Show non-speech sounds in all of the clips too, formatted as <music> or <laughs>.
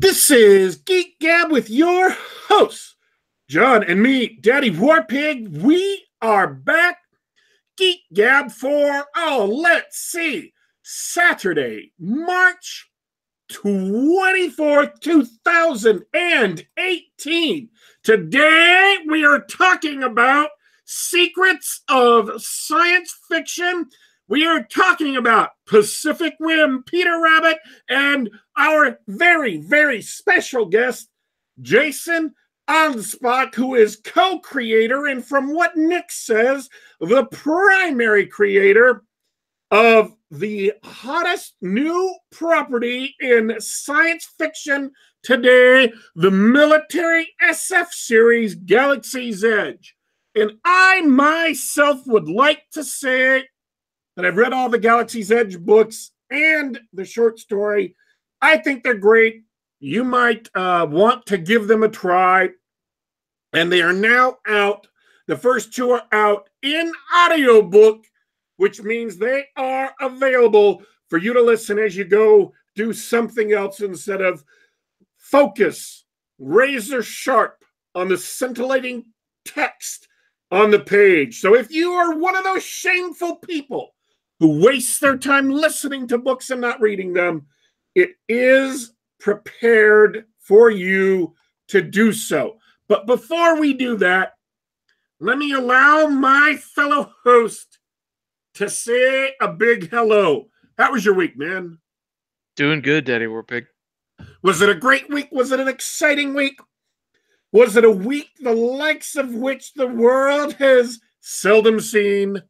This is Geek Gab with your hosts, John and me, Daddy Warpig. We are back. Geek Gab for, oh, let's see, Saturday, March 24th, 2018. Today we are talking about secrets of science fiction. We are talking about Pacific Rim, Peter Rabbit, and our very, very special guest, Jason Anspach, who is co creator and, from what Nick says, the primary creator of the hottest new property in science fiction today, the military SF series Galaxy's Edge. And I myself would like to say that I've read all the Galaxy's Edge books and the short story. I think they're great. You might uh, want to give them a try. And they are now out. The first two are out in audiobook, which means they are available for you to listen as you go do something else instead of focus razor sharp on the scintillating text on the page. So if you are one of those shameful people who waste their time listening to books and not reading them, it is prepared for you to do so. But before we do that, let me allow my fellow host to say a big hello. How was your week, man? Doing good, Daddy Warpig. Was it a great week? Was it an exciting week? Was it a week the likes of which the world has seldom seen?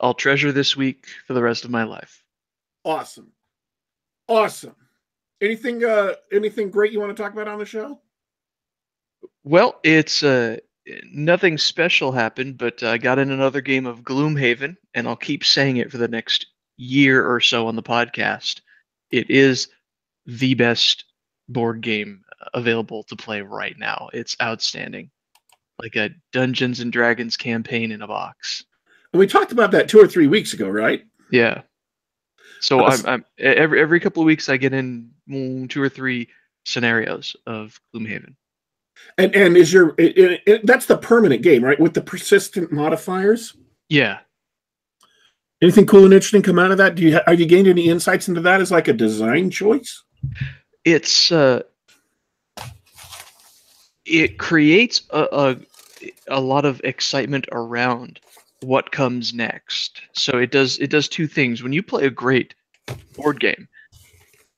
I'll treasure this week for the rest of my life. Awesome. Awesome. Anything uh anything great you want to talk about on the show? Well, it's uh nothing special happened, but I got in another game of Gloomhaven, and I'll keep saying it for the next year or so on the podcast. It is the best board game available to play right now. It's outstanding. Like a Dungeons and Dragons campaign in a box. And we talked about that two or three weeks ago, right? Yeah. So I'm, I'm every every couple of weeks I get in two or three scenarios of Gloomhaven. And and is your it, it, that's the permanent game, right? With the persistent modifiers. Yeah. Anything cool and interesting come out of that? Do you have you gained any insights into that as like a design choice? It's uh, it creates a, a a lot of excitement around what comes next. So it does it does two things. When you play a great board game,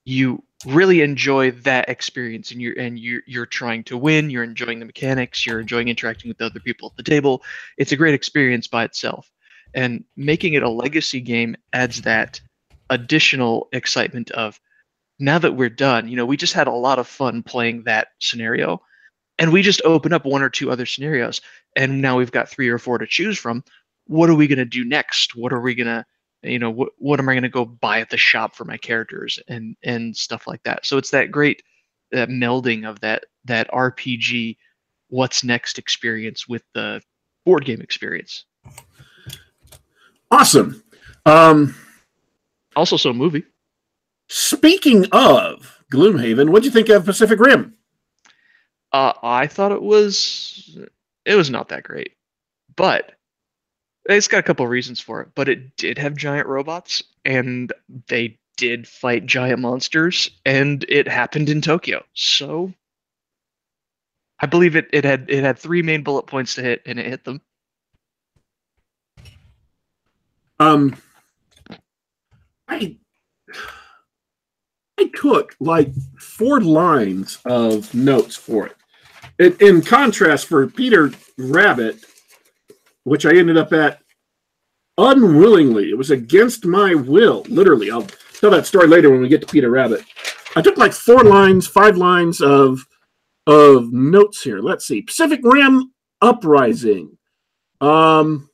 you really enjoy that experience and you're and you're you're trying to win, you're enjoying the mechanics, you're enjoying interacting with other people at the table. It's a great experience by itself. And making it a legacy game adds that additional excitement of now that we're done, you know, we just had a lot of fun playing that scenario and we just open up one or two other scenarios and now we've got three or four to choose from what are we going to do next? What are we going to you know what, what am i going to go buy at the shop for my characters and and stuff like that. So it's that great that melding of that that rpg what's next experience with the board game experience. Awesome. Um also so movie. speaking of gloomhaven what do you think of pacific rim? Uh, i thought it was it was not that great. But it's got a couple reasons for it, but it did have giant robots, and they did fight giant monsters, and it happened in Tokyo. So I believe it, it had it had three main bullet points to hit, and it hit them. Um, I I took like four lines of notes for it. it in contrast, for Peter Rabbit, which I ended up at unwillingly. It was against my will, literally. I'll tell that story later when we get to Peter Rabbit. I took like four lines, five lines of of notes here. Let's see. Pacific Rim Uprising. Um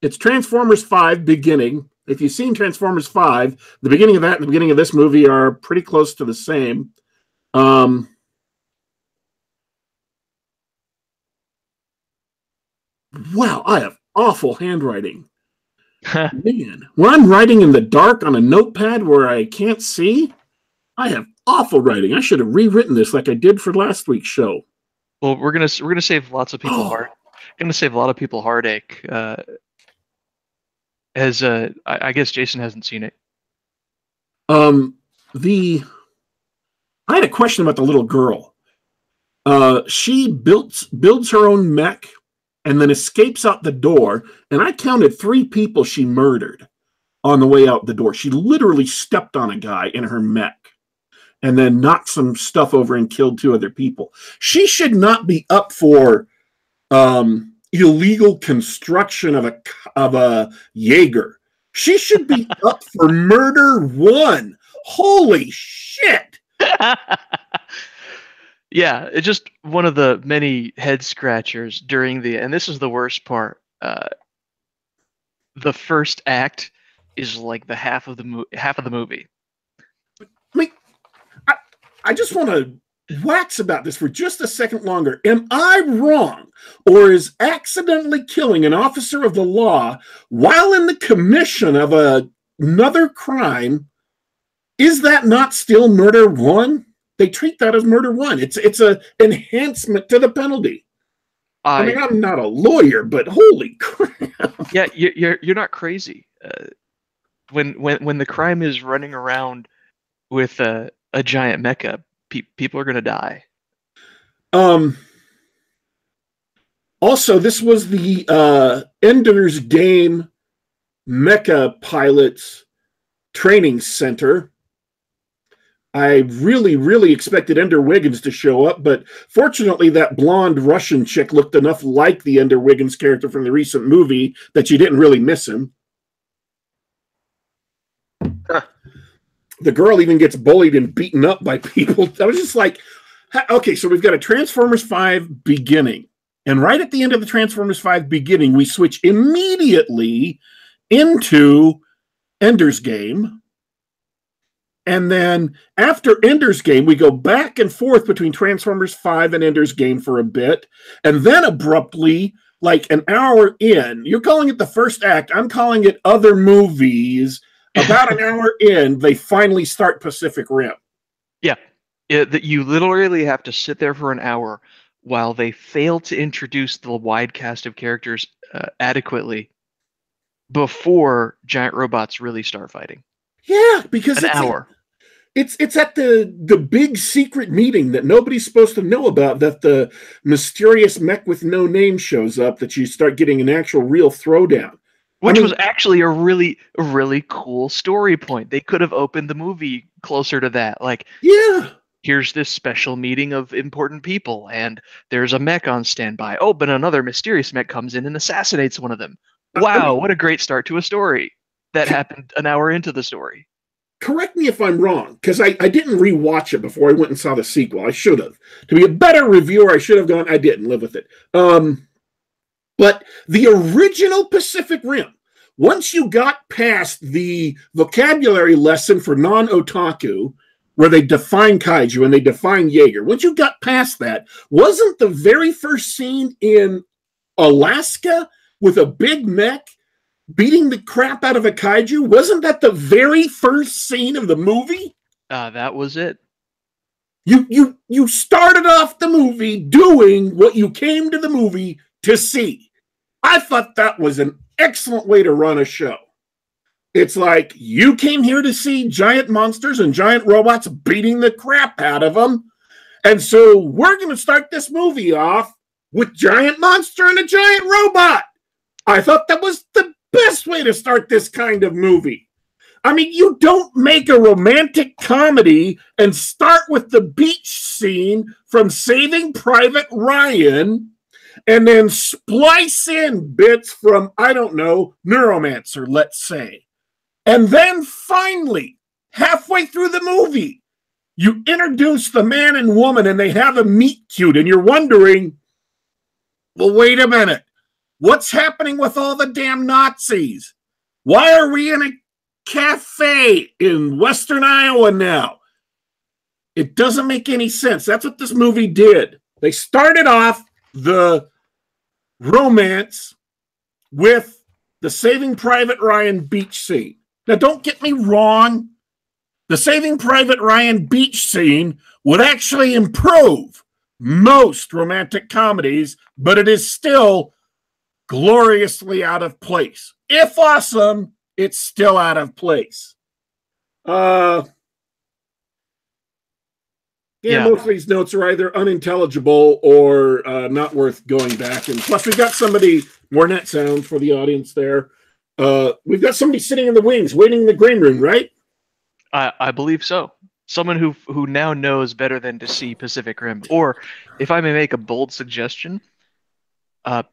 it's Transformers 5 beginning. If you've seen Transformers 5, the beginning of that and the beginning of this movie are pretty close to the same. Um Wow, I have awful handwriting. Man, when I'm writing in the dark on a notepad where I can't see, I have awful writing. I should have rewritten this like I did for last week's show. Well, we're gonna we're gonna save lots of people heart. Gonna save a lot of people heartache. Uh, as uh, I, I guess Jason hasn't seen it. Um, the I had a question about the little girl. Uh, she built builds her own mech and then escapes out the door. And I counted three people she murdered on the way out the door. She literally stepped on a guy in her mech and then knocked some stuff over and killed two other people. She should not be up for um, illegal construction of a of a Jaeger. She should be <laughs> up for murder one. Holy shit! <laughs> yeah, it's just one of the many head scratchers during the, and this is the worst part. Uh, the first act is like the half of the mo- half of the movie. I mean, I, I just want to wax about this for just a second longer. Am I wrong, or is accidentally killing an officer of the law while in the commission of a, another crime? Is that not still murder one? They treat that as murder one. It's it's a enhancement to the penalty. I, I mean, I'm not a lawyer, but holy <laughs> crap! Yeah, you're you're not crazy. Uh, when when when the crime is running around with a a giant mecha, pe- people are gonna die. Um. Also, this was the uh, Ender's Game Mecha Pilots Training Center I really, really expected Ender Wiggins to show up, but fortunately, that blonde Russian chick looked enough like the Ender Wiggins character from the recent movie that you didn't really miss him. Huh. The girl even gets bullied and beaten up by <laughs> people. I was just like, okay, so we've got a Transformers 5 beginning. And right at the end of the Transformers 5 beginning, we switch immediately into Ender's Game and then after Ender's Game, we go back and forth between Transformers 5 and Ender's Game for a bit. And then abruptly, like an hour in, you're calling it the first act. I'm calling it other movies. <laughs> About an hour in, they finally start Pacific Rim. Yeah. That you literally have to sit there for an hour while they fail to introduce the wide cast of characters uh, adequately before giant robots really start fighting. Yeah, because an hour. it's it's at the the big secret meeting that nobody's supposed to know about. That the mysterious mech with no name shows up. That you start getting an actual real throwdown, which I mean, was actually a really a really cool story point. They could have opened the movie closer to that. Like, yeah, here's this special meeting of important people, and there's a mech on standby. Oh, but another mysterious mech comes in and assassinates one of them. Wow, I mean, what a great start to a story that happened an hour into the story. Correct me if I'm wrong, because I, I didn't rewatch it before I went and saw the sequel. I should have. To be a better reviewer, I should have gone. I didn't live with it. Um, but the original Pacific Rim, once you got past the vocabulary lesson for non otaku, where they define kaiju and they define Jaeger, once you got past that, wasn't the very first scene in Alaska with a big mech beating the crap out of a kaiju? Wasn't that the very first scene of the movie? Uh, that was it. You you you started off the movie doing what you came to the movie to see. I thought that was an excellent way to run a show. It's like you came here to see giant monsters and giant robots beating the crap out of them. And so we're going to start this movie off with giant monster and a giant robot. I thought that was the way to start this kind of movie. I mean, you don't make a romantic comedy and start with the beach scene from Saving Private Ryan and then splice in bits from, I don't know, Neuromancer, let's say. And then finally, halfway through the movie, you introduce the man and woman and they have a meet cute, and you're wondering, well, wait a minute. What's happening with all the damn Nazis? Why are we in a cafe in Western Iowa now? It doesn't make any sense. That's what this movie did. They started off the romance with the Saving Private Ryan beach scene. Now, don't get me wrong. the Saving Private Ryan beach scene would actually improve most romantic comedies, but it is still gloriously out of place. If awesome, it's still out of place. Uh, yeah, Yeah. most of these notes are either unintelligible or uh, not worth going back. And plus, we've got somebody more net sound for the audience there. Uh, we've got somebody sitting in the wings waiting in the green room, right? I, I believe so. Someone who who now knows better than to see Pacific Rim. Or, if I may make a bold suggestion, uh,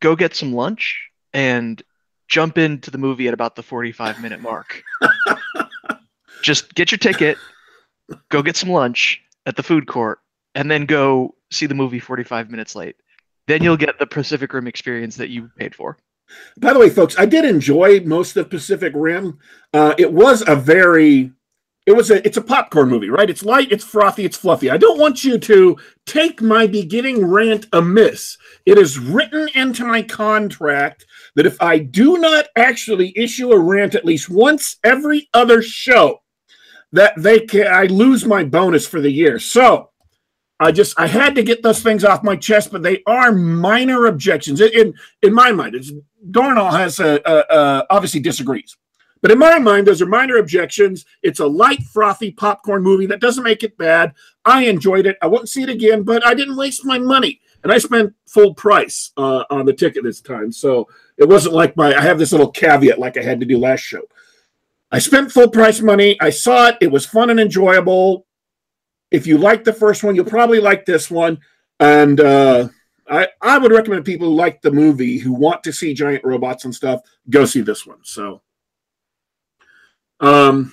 go get some lunch and jump into the movie at about the 45 minute mark. <laughs> Just get your ticket, go get some lunch at the food court, and then go see the movie 45 minutes late. Then you'll get the Pacific Rim experience that you paid for. By the way, folks, I did enjoy most of Pacific Rim. Uh, it was a very, it was a, it's a popcorn movie, right? It's light, it's frothy, it's fluffy. I don't want you to take my beginning rant amiss. It is written into my contract that if I do not actually issue a rant at least once every other show, that they can, I lose my bonus for the year. So I just I had to get those things off my chest, but they are minor objections. In in, my mind, it's Dornall has a, a, a obviously disagrees, but in my mind, those are minor objections. It's a light, frothy popcorn movie that doesn't make it bad. I enjoyed it. I won't see it again, but I didn't waste my money, and I spent full price uh, on the ticket this time. So it wasn't like my I have this little caveat like I had to do last show. I spent full price money. I saw it. It was fun and enjoyable. If you like the first one, you'll probably like this one. And uh, I, I would recommend people who like the movie, who want to see giant robots and stuff, go see this one. So, um,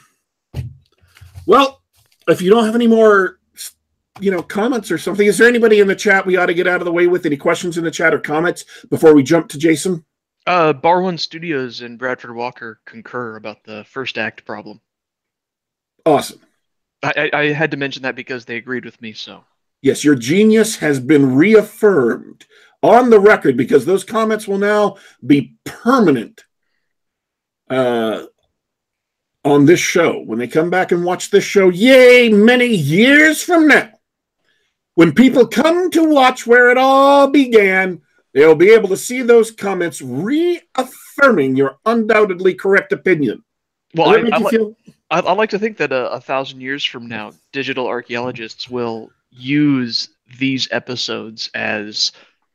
well, if you don't have any more, you know, comments or something, is there anybody in the chat we ought to get out of the way with? Any questions in the chat or comments before we jump to Jason? Uh, Bar One Studios and Bradford Walker concur about the first act problem. Awesome. I, I, I had to mention that because they agreed with me. So Yes, your genius has been reaffirmed on the record because those comments will now be permanent uh, on this show. When they come back and watch this show, yay, many years from now, when people come to watch where it all began, they'll be able to see those comments reaffirming your undoubtedly correct opinion. well, I, I, li- feel- I, I like to think that a, a thousand years from now, digital archaeologists will use these episodes as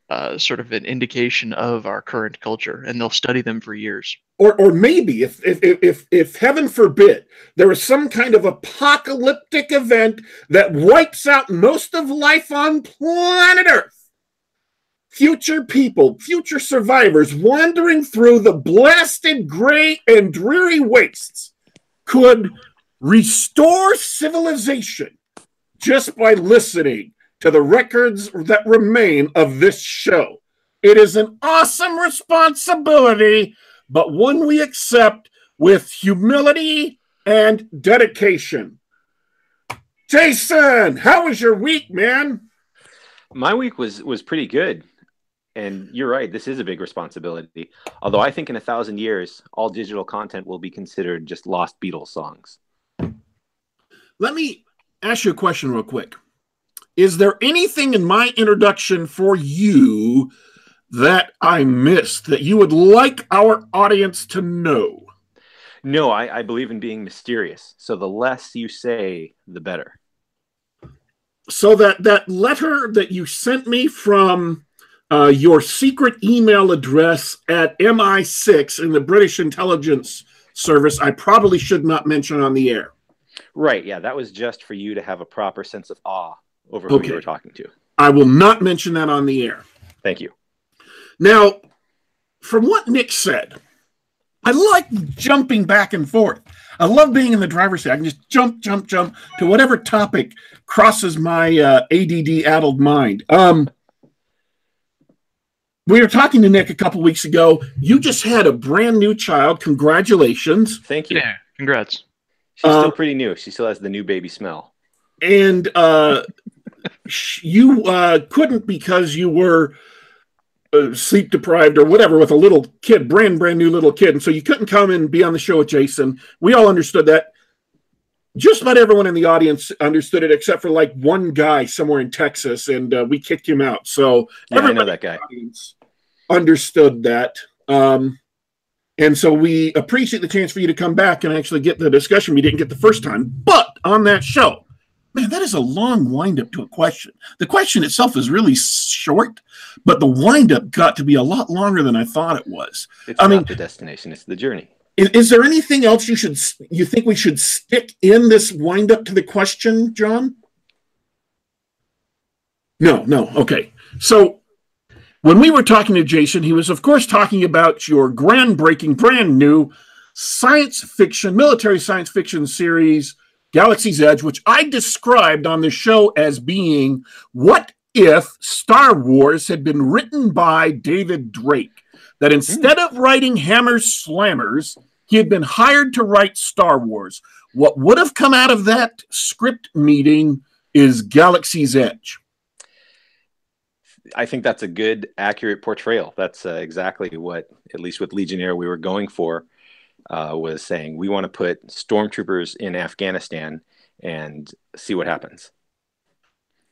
uh, sort of an indication of our current culture, and they'll study them for years. Or or maybe if if if if, if heaven forbid there is some kind of apocalyptic event that wipes out most of life on planet earth. Future people future survivors wandering through the blasted gray and dreary wastes could restore civilization just by listening to the records that remain of this show. It is an awesome responsibility but one we accept with humility and dedication. Jason, how was your week, man? My week was was pretty good. And you're right, this is a big responsibility. Although I think in a thousand years, all digital content will be considered just lost Beatles songs. Let me ask you a question real quick. Is there anything in my introduction for you that I missed that you would like our audience to know? No, I, I believe in being mysterious. So the less you say, the better. So that that letter that you sent me from uh, your secret email address at MI6 in the British intelligence service, I probably should not mention on the air. Right. Yeah, that was just for you to have a proper sense of awe over who Okay. you were talking to. I will not mention that on the air. Thank you. Now, from what Nick said, I like jumping back and forth. I love being in the driver's seat. I can just jump, jump, jump to whatever topic crosses my uh, ADD addled mind. Um, we were talking to Nick a couple weeks ago. You just had a brand new child. Congratulations. Thank you. Yeah, congrats. She's Uh, still pretty new. She still has the new baby smell. and uh, <laughs> you uh, couldn't because you were uh, sleep deprived or whatever with a little kid, brand brand new little kid, and so you couldn't come and be on the show with Jason. We all understood that. just about everyone in the audience understood it, except for like one guy somewhere in Texas, and uh, we kicked him out. So Yeah, I know that guy. understood that. Um, and so we appreciate the chance for you to come back and actually get the discussion we didn't get the first time. But on that show, man, that is a long windup to a question. The question itself is really short, but the windup got to be a lot longer than I thought it was. It's I not mean- the destination; it's the journey. Is, is there anything else you should you think we should stick in this windup to the question, John? No, no. Okay. So when we were talking to Jason, he was of course talking about your groundbreaking, brand new science fiction, military science fiction series, Galaxy's Edge, which I described on the show as being what if Star Wars had been written by David Drake? That instead of writing Hammers Slammers, he had been hired to write Star Wars. What would have come out of that script meeting is Galaxy's Edge. I think that's a good, accurate portrayal. That's uh, exactly what, at least with Legionnaire, we were going for. Uh, was saying we want to put stormtroopers in Afghanistan and see what happens.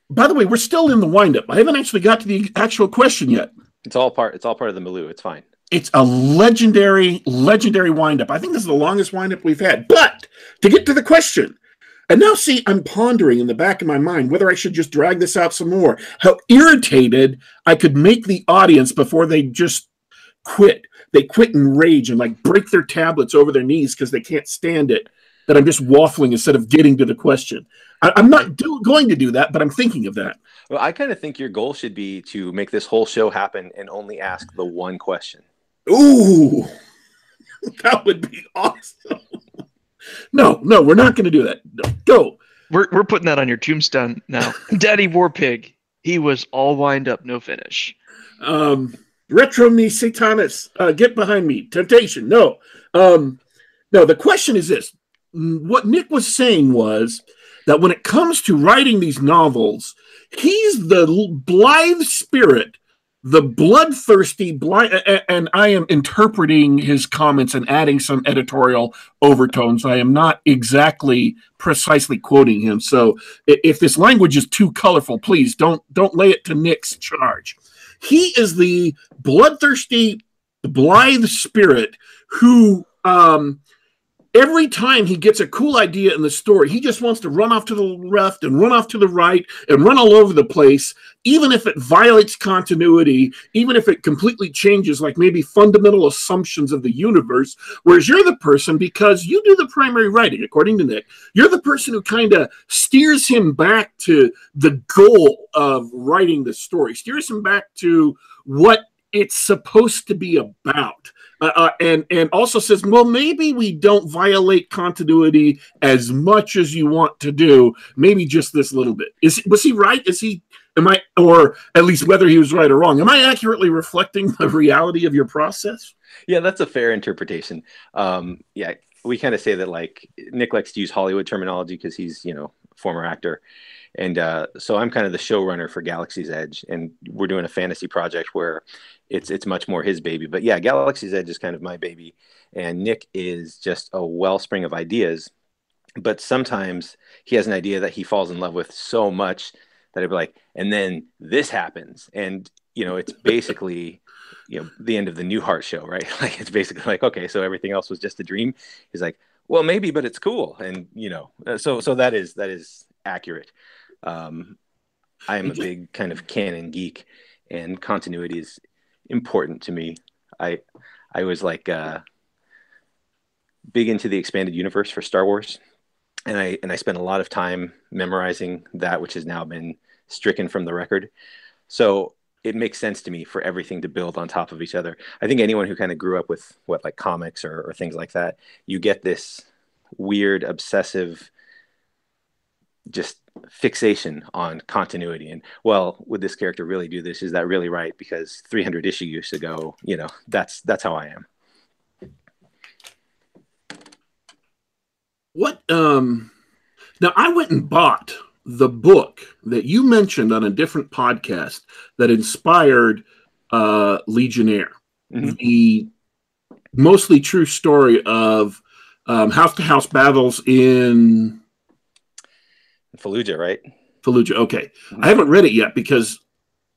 By the way, we're still in the windup. I haven't actually got to the actual question yet. It's all part. It's all part of the Maloo. It's fine. It's a legendary, legendary windup. I think this is the longest windup we've had. But to get to the question, and now see, I'm pondering in the back of my mind whether I should just drag this out some more. How irritated I could make the audience before they just quit. They quit in rage and like break their tablets over their knees because they can't stand it. That I'm just waffling instead of getting to the question. I, I'm not do, going to do that, but I'm thinking of that. Well, I kind of think your goal should be to make this whole show happen and only ask the one question. Ooh, <laughs> that would be awesome. no, no, we're not going to do that. No, go. We're we're putting that on your tombstone now. <laughs> Daddy Warpig. He was all wind up, no finish. Um, retro me, Satanis. Uh, get behind me. Temptation. No. Um, no, the question is this. Mm, What Nick was saying was that when it comes to writing these novels, he's the blithe spirit, the bloodthirsty and I am interpreting his comments and adding some editorial overtones. I am not exactly precisely quoting him. So if this language is too colorful, please don't don't lay it to Nick's charge. He is the bloodthirsty, blithe spirit who um every time he gets a cool idea in the story, he just wants to run off to the left and run off to the right and run all over the place, even if it violates continuity, even if it completely changes, like maybe fundamental assumptions of the universe. Whereas you're the person, because you do the primary writing, according to Nick, you're the person who kind of steers him back to the goal of writing the story, steers him back to what it's supposed to be about uh, uh, and and also says, well, maybe we don't violate continuity as much as you want to do. Maybe just this little bit. Is was he right? Is he? Am I, or at least whether he was right or wrong? Am I accurately reflecting the reality of your process? Yeah, that's a fair interpretation. Um, yeah, we kind of say that like Nick likes to use Hollywood terminology because he's you know former actor, and uh, so I'm kind of the showrunner for Galaxy's Edge, and we're doing a fantasy project where it's it's much more his baby. But yeah, Galaxy's Edge is kind of my baby, and Nick is just a wellspring of ideas. But sometimes he has an idea that he falls in love with so much that I'd be like, and then this happens, and you know, it's basically you know the end of the Newhart show, right? <laughs> Like it's basically like, okay, so everything else was just a dream. He's like, well, maybe, but it's cool, and you know, uh, so so that is that is accurate. Um, I am a big kind of canon geek, and continuity is important to me. I I was like uh, big into the expanded universe for Star Wars, and I and I spent a lot of time memorizing that, which has now been stricken from the record. So it makes sense to me for everything to build on top of each other. I think anyone who kind of grew up with what like comics or, or things like that, you get this weird obsessive just fixation on continuity and well would this character really do this is that really right because 300 issues ago you know that's that's how i am What? Um, now I went and bought the book that you mentioned on a different podcast that inspired uh, Legionnaire, Mhm. the mostly true story of um, house to house battles in Fallujah, right? Fallujah. Okay, I haven't read it yet because,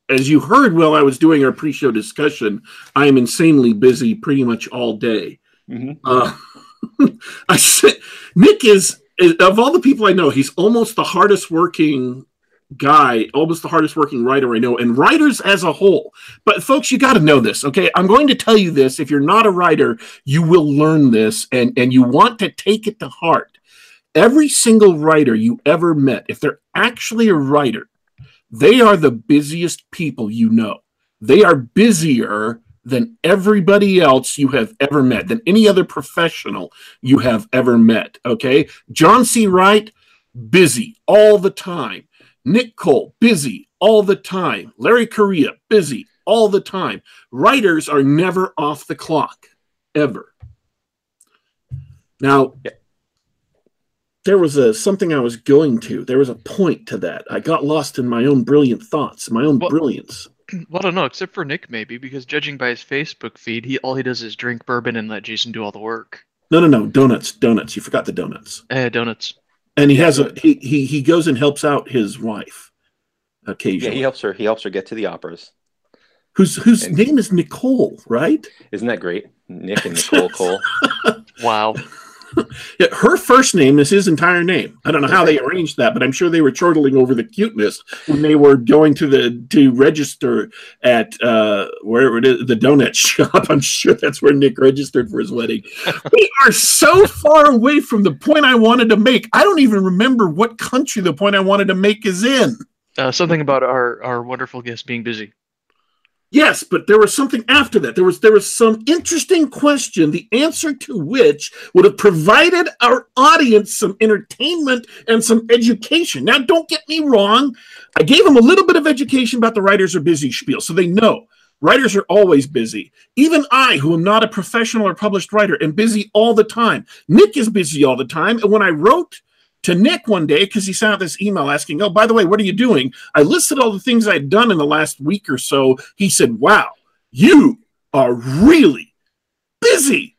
as you heard while I was doing our pre-show discussion, I am insanely busy pretty much all day. Mhm. Uh, <laughs> I said Nick is, is of all the people I know, he's almost the hardest working guy, almost the hardest working writer I know, and writers as a whole. But folks, you got to know this, okay? I'm going to tell you this. If you're not a writer, you will learn this, and and you want to take it to heart. Every single writer you ever met, if they're actually a writer, they are the busiest people you know. They are busier than everybody else you have ever met, than any other professional you have ever met. Okay. John C. Wright, busy all the time. Nick Cole, busy all the time. Larry Correia, busy all the time. Writers are never off the clock, ever. Now, Yeah. There was a something I was going to. There was a point to that. I got lost in my own brilliant thoughts, my own Well- brilliance. <clears throat> Well, I don't know, except for Nick maybe, because judging by his Facebook feed, he all he does is drink bourbon and let Jason do all the work. No, no, no, donuts, donuts. You forgot the donuts. Eh, donuts. And he has a he he he goes and helps out his wife Yeah, occasionally. he helps her. He helps her get to the operas. whose whose and- name is Nicole, right? Isn't that great? Nick and Nicole Cole. <laughs> Wow. <laughs> Yeah, her first name is his entire name. I don't know how they arranged that, but I'm sure they were chortling over the cuteness when they were going to the to register at uh wherever it is, the donut <laughs> shop. I'm sure that's where Nick registered for his wedding. we are so far away from the point I wanted to make. I don't even remember what country the point I wanted to make is in. Uh, something about our, our wonderful guest being busy. Yes, but there was something after that. There was there was some interesting question, the answer to which would have provided our audience some entertainment and some education. Now, don't get me wrong. I gave them a little bit of education about the writers are busy spiel, so they know writers are always busy. Even I, who am not a professional or published writer, am busy all the time. Nick is busy all the time, and when I wrote to Nick one day because he sent out this email asking, "Oh, by the way, what are you doing?" I listed all the things I'd done in the last week or so. He said, Wow, you are really busy.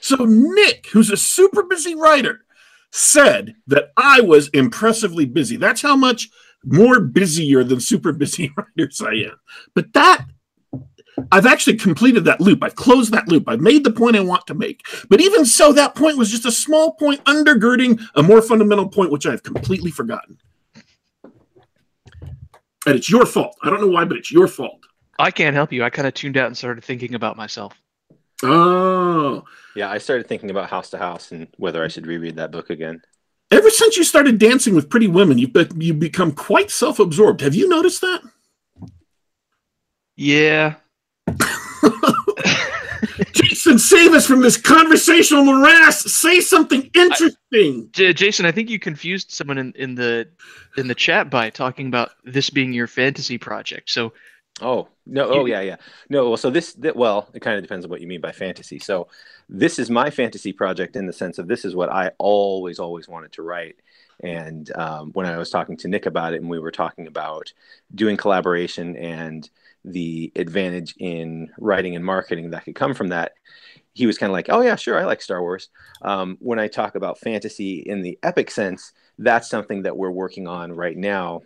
So, Nick, who's a super busy writer, said that I was impressively busy. That's how much more busier than super busy <laughs> writers I am. But that, I've actually completed that loop. I've closed that loop. I've made the point I want to make. But even so, that point was just a small point undergirding a more fundamental point, which I've completely forgotten. And it's your fault. I don't know why, but it's your fault. I can't help you. I kind of tuned out and started thinking about myself. Oh, Yeah, I started thinking about House to House and whether I should reread that book again. ever since you started dancing with pretty women, you've be- you've become quite self-absorbed. Have you noticed that? Yeah. <laughs> Jason, save us from this conversational morass. Say something interesting. J- Jason, I think you confused someone in, in the in the chat by talking about this being your fantasy project. So Oh no! Oh yeah, yeah. No. Well, so this, that, well, it kind of depends on what you mean by fantasy. So, this is my fantasy project in the sense of this is what I always, always wanted to write. And um, when I was talking to Nick about it, and we were talking about doing collaboration and the advantage in writing and marketing that could come from that, he was kind of like, "Oh yeah, sure, I like Star Wars." Um, when I talk about fantasy in the epic sense, that's something that we're working on right now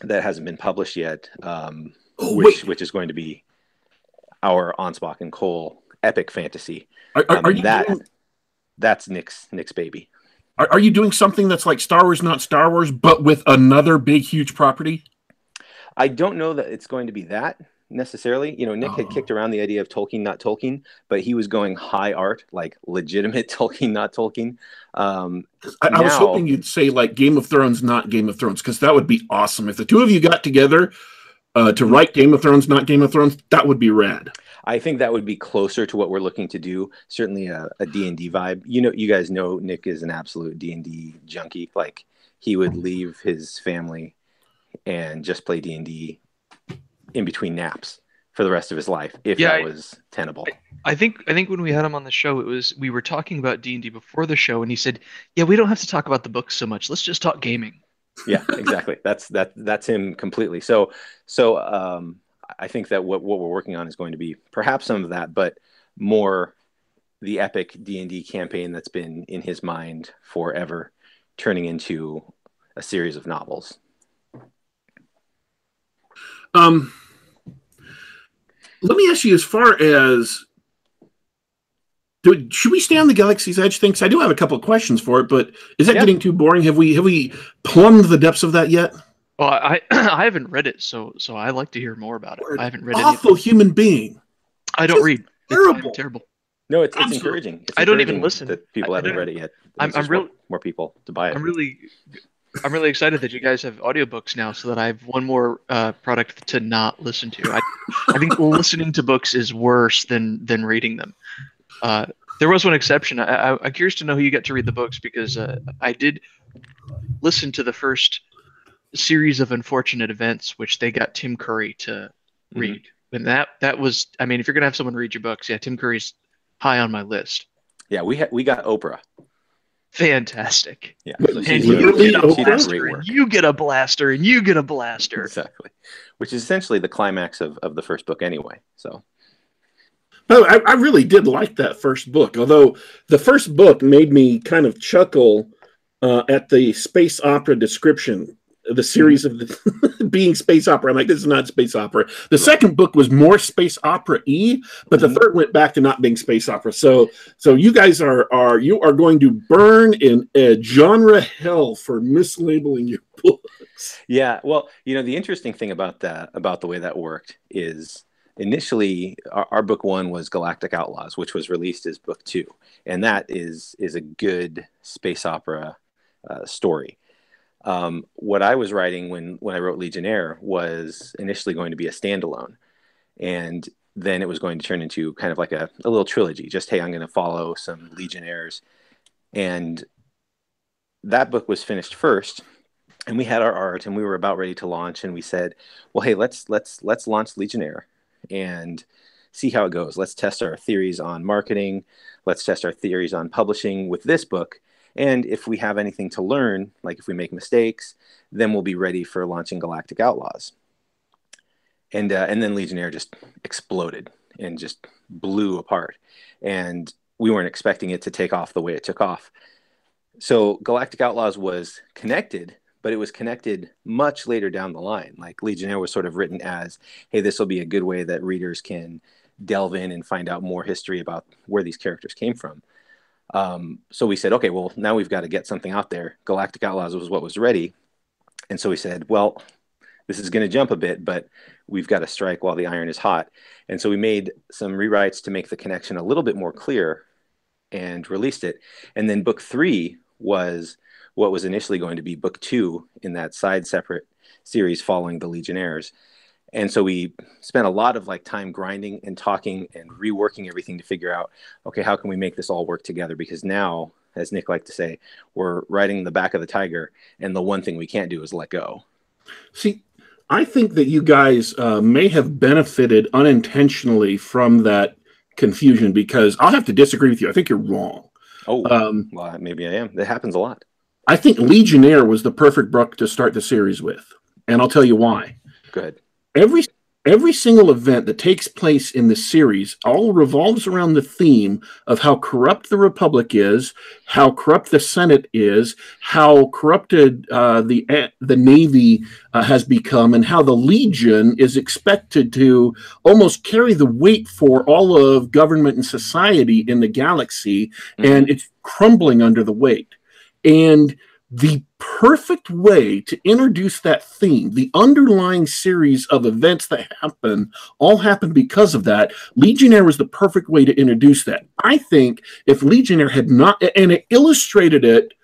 that hasn't been published yet. Um, Oh, which wait. which is going to be our Anspach and Cole epic fantasy. Are, are, Um, are you that doing, that's Nick's Nick's baby. are, are you doing something that's like Star Wars, not Star Wars, but with another big, huge property? I don't know that it's going to be that necessarily. You know, Nick had Oh. kicked around the idea of Tolkien, not Tolkien, but he was going high art, like legitimate <laughs> Tolkien, not Tolkien. Um, I, I was hoping you'd say like Game of Thrones, not Game of Thrones, because that would be awesome. If the two of you got together uh, to write Game of Thrones, not Game of Thrones, that would be rad. I think that would be closer to what we're looking to do. Certainly a, a D&D vibe. You know, you guys know Nick is an absolute D&D junkie. Like he would leave his family and just play D&D in between naps for the rest of his life if Yeah, that I- was tenable. I think I think when we had him on the show, it was we were talking about D and D before the show, and he said, "Yeah, we don't have to talk about the books so much. Let's just talk gaming." <laughs> yeah, exactly. That's that that's him completely. So so um I think that what what we're working on is going to be perhaps some of that, but more the epic D&D campaign that's been in his mind forever turning into a series of novels. Um, let me ask you, as far as do, should we stay on the Galaxy's Edge thing? Because I do have a couple of questions for it, but is that Yeah. getting too boring? Have we have we plumbed the depths of that yet? Well, I <clears throat> I haven't read it, so so I like to hear more about it. I haven't read it. Awful human being. I don't just read. Terrible. I'm terrible. No, it's, it's encouraging. It's I don't even listen. That people I- I haven't don't- read it yet. I'm- I'm really more- more people to buy it. I'm really I'm really excited that you guys have audiobooks now, so that I have one more uh, product to not listen to. I I think listening to books is worse than than reading them. Uh, there was one exception. I, I'm curious to know who you got to read the books because uh, I did listen to the first series of unfortunate events, which they got Tim Curry to Mhm. read, and that that was. I mean, if you're gonna have someone read your books, yeah, Tim Curry's high on my list. Yeah, we ha- we got Oprah. Fantastic. Yeah, so And you you get a she did great blaster, work. and you get a blaster, and you get a blaster. Exactly, which is essentially the climax of, of the first book anyway. So Oh, I, I really did like that first book. Although the first book made me kind of chuckle uh, at the space opera description, the series of the <laughs> being space opera. I'm like, this is not space opera. The second book was more space opera e, but the Mhm. third went back to not being space opera. So, so you guys are are you are going to burn in a genre hell for mislabeling your <laughs> books. yeah, well, you know, the interesting thing about that about the way that worked is initially our, our book one was Galactic Outlaws, which was released as book two, and that is is a good space opera uh, story. Um, what I was writing when when I wrote Legionnaire was initially going to be a standalone, and then it was going to turn into kind of like a, a little trilogy. Just hey, I'm going to follow some Legionnaires, and that book was finished first, and we had our art, and we were about ready to launch, and we said, well, hey, let's let's let's launch Legionnaire, and see how it goes. Let's test our theories on marketing. Let's test our theories on publishing with this book. And if we have anything to learn, like if we make mistakes, then we'll be ready for launching Galactic Outlaws. And uh, and then Legionnaire just exploded and just blew apart, and we weren't expecting it to take off the way it took off. So Galactic Outlaws was connected, but it was connected much later down the line. Like Legionnaire was sort of written as, hey, this will be a good way that readers can delve in and find out more history about where these characters came from. Um, so we said, okay, well, now we've got to get something out there. Galactic Outlaws was what was ready. And so we said, well, this is going to jump a bit, but we've got to strike while the iron is hot. And so we made some rewrites to make the connection a little bit more clear and released it. And then book three was what was initially going to be book two in that side separate series following the Legionnaires. And so we spent a lot of like time grinding and talking and reworking everything to figure out, okay, how can we make this all work together? Because now, as Nick liked to say, we're riding the back of the tiger, and the one thing we can't do is let go. See, I think that you guys uh, may have benefited unintentionally from that confusion because I'll have to disagree with you. I think you're wrong. Oh, Um, well, maybe I am. That happens a lot. I think Legionnaire was the perfect book to start the series with, and I'll tell you why. Good. Every every single event that takes place in the series all revolves around the theme of how corrupt the Republic is, how corrupt the Senate is, how corrupted uh, the the Navy uh, has become, and how the Legion is expected to almost carry the weight for all of government and society in the galaxy, and it's crumbling under the weight. And the perfect way to introduce that theme, the underlying series of events that happen, all happen because of that. Legionnaire was the perfect way to introduce that. I think if Legionnaire had not, and it illustrated it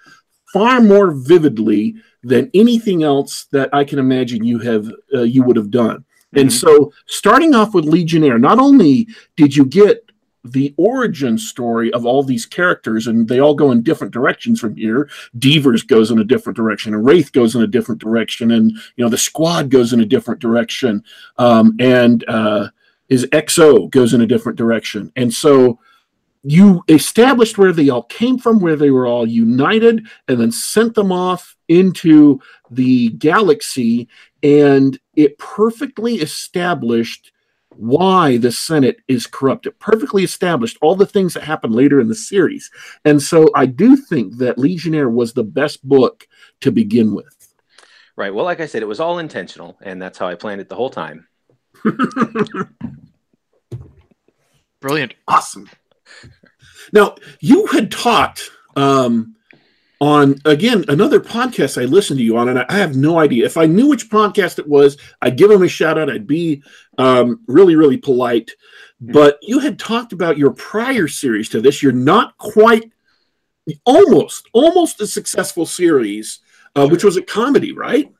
far more vividly than anything else that I can imagine you have uh, you would have done. And Mhm. so, starting off with Legionnaire, not only did you get the origin story of all these characters, and they all go in different directions from here. Devers goes in a different direction, and Wraith goes in a different direction, and you know the squad goes in a different direction, um, and uh, his XO goes in a different direction, and so you established where they all came from, where they were all united, and then sent them off into the galaxy, and it perfectly established why the Senate is corrupt. It perfectly established all the things that happened later in the series. And so I do think that Legionnaire was the best book to begin with. Right. Well, like I said, it was all intentional, and that's how I planned it the whole time. <laughs> Brilliant. Awesome. Now, you had talked um, on, again, another podcast I listened to you on, and I have no idea. If I knew which podcast it was, I'd give him a shout out. I'd be um, really, really polite. But you had talked about your prior series to this. You're not quite, almost, almost a successful series, uh, which was a comedy, right?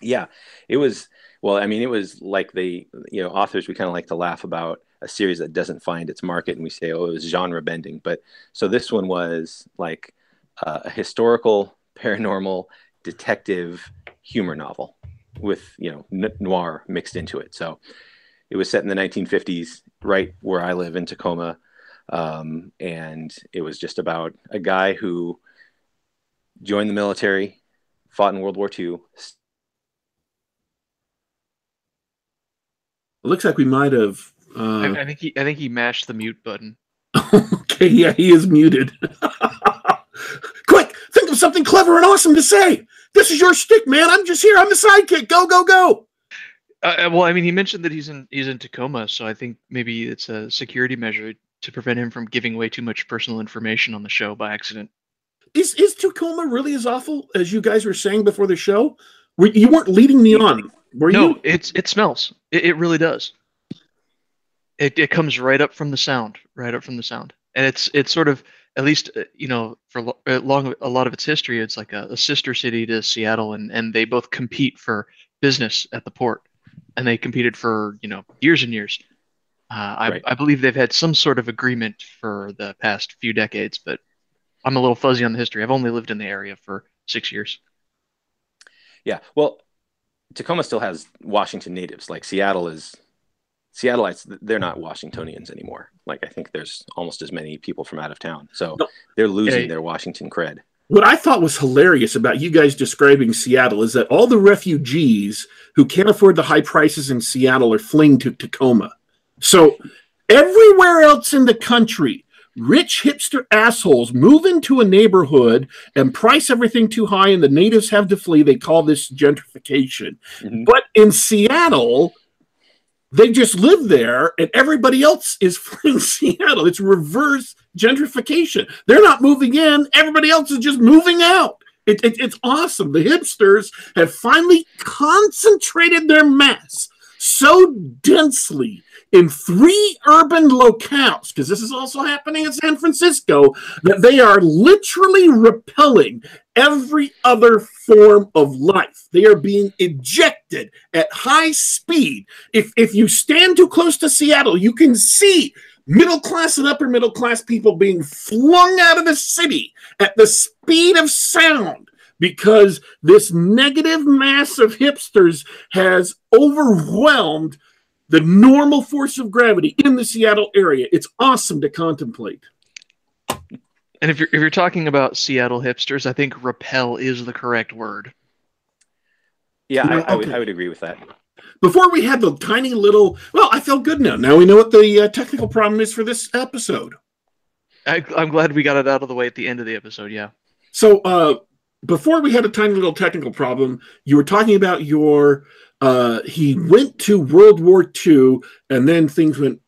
Yeah. It was, well, I mean, it was like the, you know, authors, we kind of like to laugh about a series that doesn't find its market and we say oh it was genre bending but so this one was like uh, a historical paranormal detective humor novel with you know n- noir mixed into it so it was set in the 1950s right where i live in tacoma um, and it was just about a guy who joined the military fought in world war ii It looks like we might have uh, I, I think he I think he mashed the mute button. <laughs> okay, yeah, he is muted. <laughs> Something clever and awesome to say. This is your stick, man. I'm just here. I'm the sidekick. Go, go, go. Uh, well, I mean, he mentioned that he's in he's in Tacoma, so I think maybe it's a security measure to prevent him from giving away too much personal information on the show by accident. Is is Tacoma really as awful as you guys were saying before the show? Were, you weren't leading me on, were no, you? No, it's it smells. It, it really does. It it comes right up from the sound, right up from the sound, and it's it's sort of at least uh, you know for uh, long a lot of its history, it's like a, a sister city to Seattle, and and they both compete for business at the port, and they competed for you know years and years. Uh, I, Right. I believe they've had some sort of agreement for the past few decades, but I'm a little fuzzy on the history. I've only lived in the area for six years. Yeah. Well, Tacoma still has Washington natives. Like Seattle is Seattleites, they're not Washingtonians anymore. Like I think there's almost as many people from out of town. So they're losing Yeah. their Washington cred. What I thought was hilarious about you guys describing Seattle is that all the refugees who can't afford the high prices in Seattle are fleeing to Tacoma. So everywhere else in the country, rich hipster assholes move into a neighborhood and price everything too high, and the natives have to flee. They call this gentrification. Mhm. But in Seattle, they just live there and everybody else is <laughs> fleeing Seattle. It's reverse gentrification. They're not moving in, everybody else is just moving out. It, it- it's awesome. The hipsters have finally concentrated their mass so densely in three urban locales, because this is also happening in San Francisco, that they are literally repelling every other form of life. They are being ejected at high speed. If if you stand too close to Seattle, you can see middle class and upper middle class people being flung out of the city at the speed of sound because this negative mass of hipsters has overwhelmed the normal force of gravity in the Seattle area. It's awesome to contemplate. And if you're if you're talking about Seattle hipsters, I think repel is the correct word. Yeah, I, Yeah, I would okay. I would agree with that. Before we had the tiny little, well, I feel good now. Now we know what the uh, technical problem is for this episode. I, I'm glad we got it out of the way at the end of the episode. Yeah. So, uh, before we had a tiny little technical problem, you were talking about your. Uh, he went to World War II, and then things went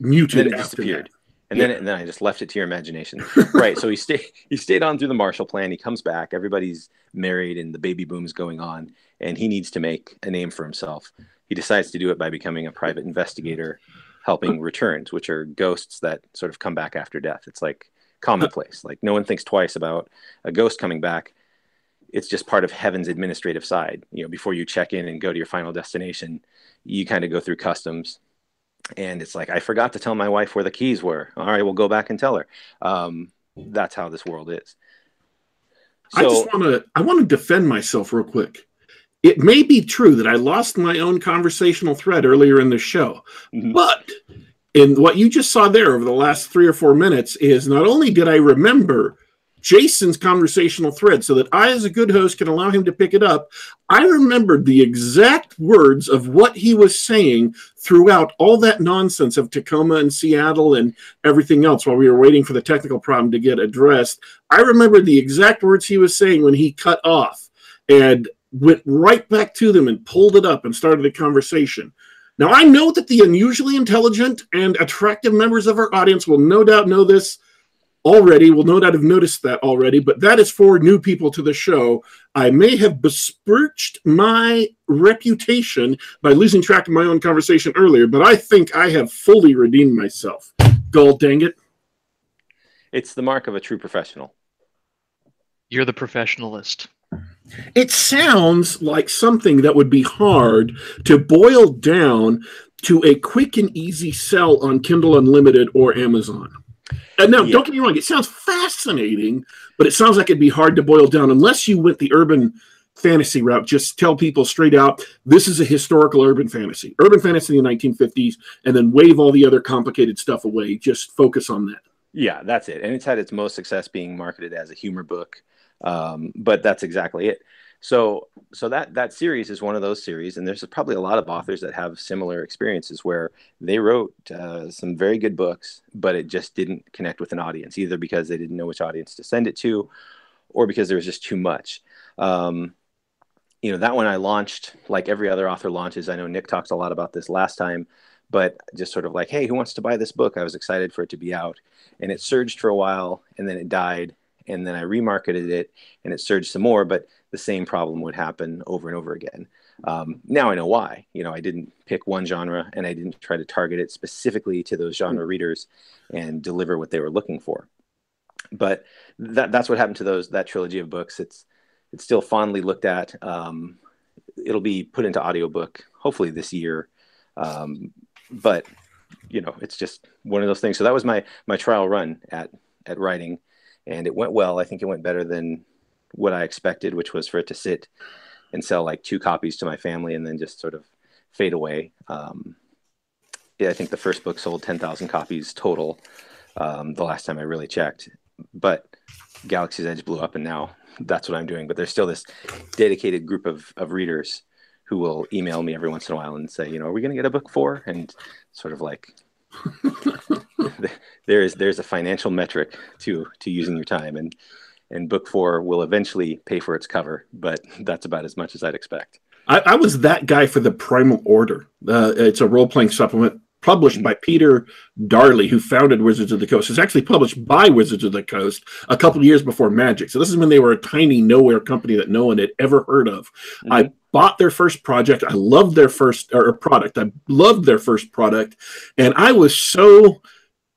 And muted then it after disappeared. that. And then, and then I just left it to your imagination. right. So he stayed <laughs> he stayed on through the Marshall Plan. He comes back. Everybody's married and the baby boom's going on, and he needs to make a name for himself. He decides to do it by becoming a private investigator, helping returns, which are ghosts that sort of come back after death. It's like commonplace. Like no one thinks twice about a ghost coming back. It's just part of heaven's administrative side. You know, before you check in and go to your final destination, you kind of go through customs, and it's like I forgot to tell my wife where the keys were. All right, we'll go back and tell her. Um, that's how this world is. I just want to. I want to defend myself real quick. It may be true that I lost my own conversational thread earlier in the show, Mhm. but in what you just saw there over the last three or four minutes is not only did I remember Jason's conversational thread so that I, as a good host, can allow him to pick it up, I remembered the exact words of what he was saying throughout all that nonsense of Tacoma and Seattle and everything else while we were waiting for the technical problem to get addressed. I remembered the exact words he was saying when he cut off. And went right back to them and pulled it up and started a conversation. Now, I know that the unusually intelligent and attractive members of our audience will no doubt know this already, will no doubt have noticed that already, but that is for new people to the show. I may have besmirched my reputation by losing track of my own conversation earlier, but I think I have fully redeemed myself. Gull dang it. It's the mark of a true professional. You're the professionalist. It sounds like something that would be hard to boil down to a quick and easy sell on Kindle Unlimited or Amazon. And now, Yeah. don't get me wrong, it sounds fascinating, but it sounds like it'd be hard to boil down unless you went the urban fantasy route. Just tell people straight out this is a historical urban fantasy, urban fantasy in the 1950s, and then wave all the other complicated stuff away. Just focus on that. Yeah, that's it. And it's had its most success being marketed as a humor book. Um, but that's exactly it. So so that that series is one of those series, and there's probably a lot of authors that have similar experiences where they wrote uh, some very good books, but it just didn't connect with an audience, either because they didn't know which audience to send it to, or because there was just too much. Um, you know, that one I launched like every other author launches. I know Nick talked a lot about this last time, but just sort of like, hey, who wants to buy this book? I was excited for it to be out, and it surged for a while, and then it died, and then I remarketed it, and it surged some more, but the same problem would happen over and over again. Um, now I know why. You know, I didn't pick one genre, and I didn't try to target it specifically to those genre readers and deliver what they were looking for. But that that's what happened to those that trilogy of books. It's it's still fondly looked at. Um, it'll be put into audiobook hopefully this year. Um, but you know, it's just one of those things. So that was my my trial run at at writing, and it went well. I think it went better than what I expected, which was for it to sit and sell like two copies to my family and then just sort of fade away. Um, yeah, I think the first book sold ten thousand copies total. Um, the last time I really checked, but Galaxy's Edge blew up, and now that's what I'm doing. But there's still this dedicated group of of readers who will email me every once in a while and say, you know, are we going to get a book for? And sort of like, <laughs> there is there's a financial metric to to using your time, and and book four will eventually pay for its cover, but that's about as much as I'd expect. I, I was that guy for the Primal Order. Uh, it's a role playing supplement published by Peter Darley, who founded Wizards of the Coast. It's actually published by Wizards of the Coast a couple years before Magic. So this is when they were a tiny nowhere company that no one had ever heard of. I bought their first project. I loved their first or product. I loved their first product, and I was so.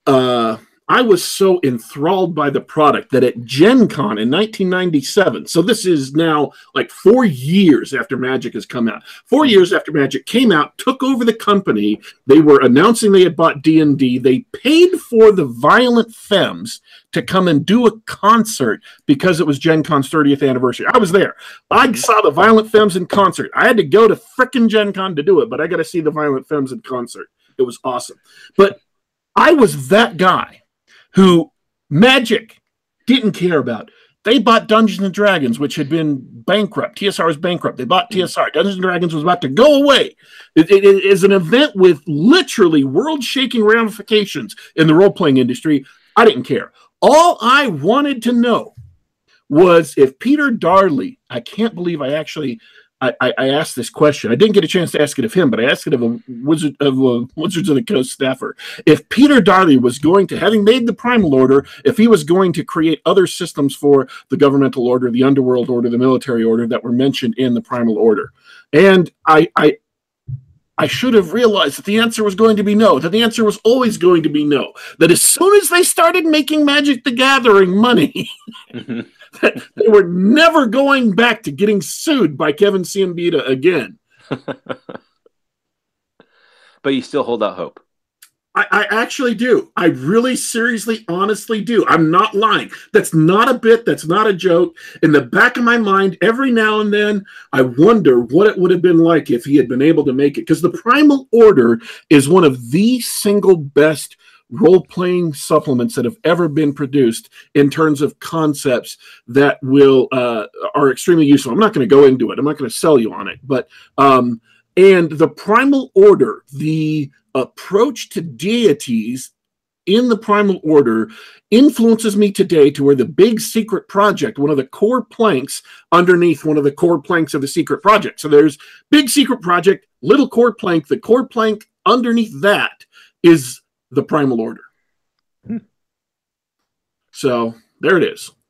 Uh, I was so enthralled by the product that at Gen Con in 1997, so this is now like four years after Magic has come out, four years after Magic came out, took over the company. They were announcing they had bought D&D. They paid for the Violent Femmes to come and do a concert because it was Gen Con's 30th anniversary. I was there. I saw the Violent Femmes in concert. I had to go to frickin' Gen Con to do it, but I got to see the Violent Femmes in concert. It was awesome. But I was that guy who Magic didn't care about. They bought Dungeons and Dragons, which had been bankrupt. TSR was bankrupt. They bought mm. TSR. Dungeons and Dragons was about to go away. It, it- it is an event with literally world-shaking ramifications in the role-playing industry. I didn't care. All I wanted to know was if Peter Darley. I can't believe I actually I, I, asked this question. I didn't get a chance to ask it of him, but I asked it of a wizard of a Wizards of the Coast staffer. If Peter Darley was going to, having made the Primal Order, if he was going to create other systems for the governmental order, the underworld order, the military order that were mentioned in the Primal Order, and I, I I should have realized that the answer was going to be no, that the answer was always going to be no. That as soon as they started making Magic the Gathering money, mm-hmm. They were never going back to getting sued by Kevin Siembieda again. <laughs> but you still hold out hope. I, I actually do. I really seriously, honestly do. I'm not lying. That's not a bit. That's not a joke. In the back of my mind, every now and then, I wonder what it would have been like if he had been able to make it. Because the Primal Order is one of the single best role playing supplements that have ever been produced in terms of concepts that will uh, are extremely useful. I'm not going to go into it. I'm not going to sell you on it, but um, and the Primal Order, the approach to deities in the Primal Order influences me today to where the big secret project, one of the core planks underneath one of the core planks of the secret project. So there's big secret project, little core plank. The core plank underneath that is the Primal Order. Hmm. So there it is. <laughs>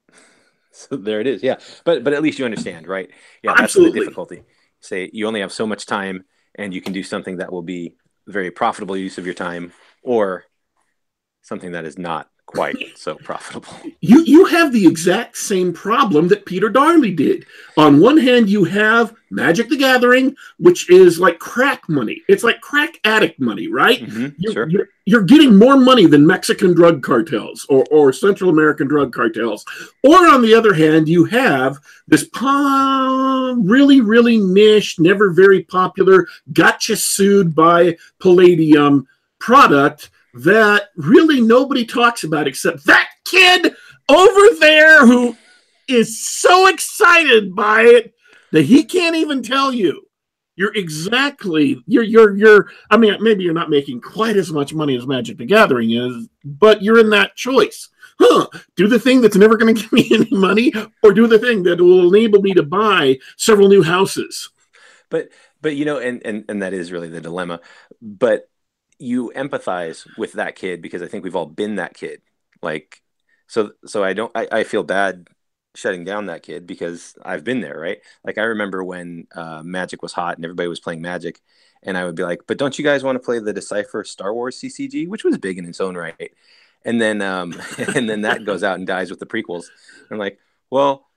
So there it is. Yeah, but but at least you understand, right? Yeah, that's Absolutely. the difficulty. Say you only have so much time, and you can do something that will be very profitable use of your time, or something that is not quite so profitable. you you have the exact same problem that Peter Darley did. On one hand, you have Magic the Gathering, which is like crack money. It's like crack addict money, right? Mhm, You're, Sure. you're, you're getting more money than Mexican drug cartels or, or Central American drug cartels. Or on the other hand, you have this really, really niche, never very popular, gotcha sued by Palladium product that really nobody talks about except that kid over there who is so excited by it that he can't even tell you. You're exactly you're you're you're I mean maybe you're not making quite as much money as Magic the Gathering is, but you're in that choice. Huh, do the thing that's never going <laughs> to give me any money or do the thing that will enable me to buy several new houses. but but you know and, and and that is really the dilemma but you empathize with that kid because i think we've all been that kid. Like so so i don't i, I feel bad shutting down that kid because i've been there right? Like i remember when uh, magic was hot and everybody was playing magic and i would be like but don't you guys want to play the decipher star wars ccg which was big in its own right. And then um <laughs> and then that goes out and dies with the prequels. I'm like well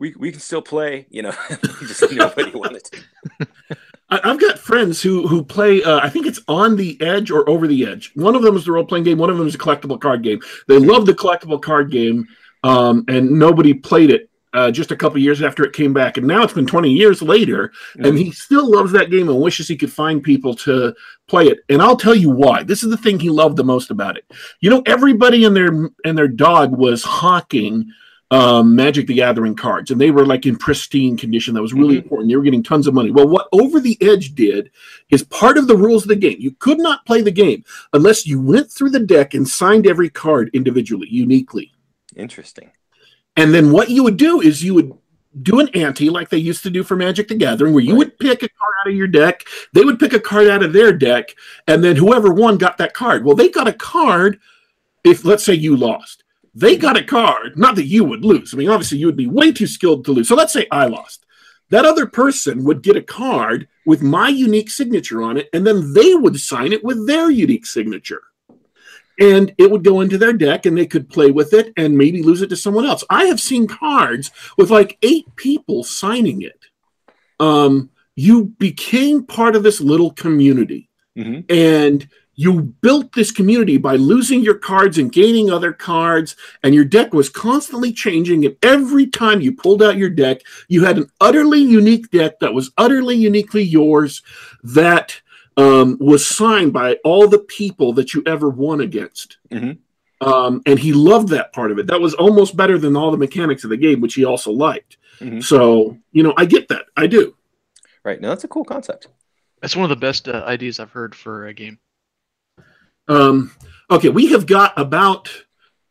we, we can still play, you know, <laughs> just nobody wanted to. <laughs> I- I've got friends who who play. Uh, I think it's on the edge or over the edge. One of them is the role playing game. One of them is a collectible card game. They love the collectible card game, um, and nobody played it uh, just a couple years after it came back. And now it's been twenty years later, and he still loves that game and wishes he could find people to play it. And I'll tell you why. This is the thing he loved the most about it. You know, everybody and their and their dog was hawking um, Magic the Gathering cards, and they were like in pristine condition. That was really Mhm. important. They were getting tons of money. Well, what Over the Edge did is part of the rules of the game. You could not play the game unless you went through the deck and signed every card individually, uniquely. Interesting. And then what you would do is you would do an ante like they used to do for Magic the Gathering, where you Right. would pick a card out of your deck, they would pick a card out of their deck, and then whoever won got that card. Well, they got a card if, let's say, you lost. They got a card, not that you would lose. I mean, obviously, you would be way too skilled to lose. So let's say I lost. That other person would get a card with my unique signature on it, and then they would sign it with their unique signature and it would go into their deck and they could play with it and maybe lose it to someone else. I have seen cards with like eight people signing it. Um, you became part of this little community hmm and you built this community by losing your cards and gaining other cards and your deck was constantly changing and every time you pulled out your deck you had an utterly unique deck that was utterly uniquely yours that um, was signed by all the people that you ever won against Mhm. um, and he loved that part of it that was almost better than all the mechanics of the game which he also liked Mhm. so you know i get that i do Right. Now that's a cool concept. That's one of the best uh, ideas I've heard for a game. Um, okay, we have got about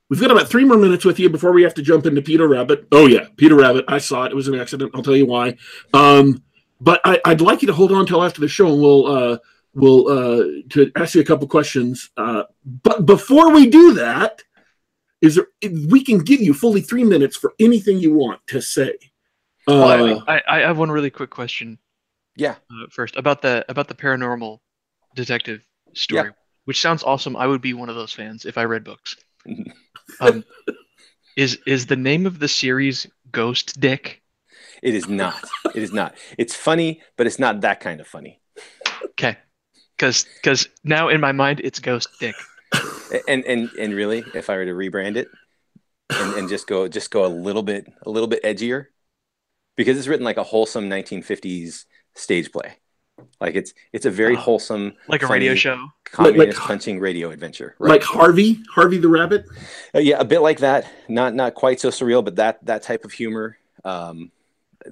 we've got about three more minutes with you before we have to jump into Peter Rabbit. Oh yeah, Peter Rabbit. I saw it. It was an accident. I'll tell you why. Um, but I, I'd like you to hold on till after the show, and we'll uh, we'll uh, to ask you a couple questions. Uh, but before we do that, is there we can give you fully three minutes for anything you want to say. Uh, Well, I, I, I have one really quick question Yeah. uh, first about the about the paranormal detective story, which sounds awesome. I would be one of those fans if I read books. <laughs> um, is is the name of the series Ghost Dick? It is not. It is not. It's funny, but it's not that kind of funny. Okay, because because now in my mind it's Ghost Dick. And and and really, if I were to rebrand it and, and just go just go a little bit a little bit edgier, because it's written like a wholesome 1950s stage play. Like it's it's a very Oh. wholesome Like a funny radio show. communist Like- punching radio adventure. like Harvey, Harvey the Rabbit. Uh, yeah, a bit like that. Not not quite so surreal, but that that type of humor. Um,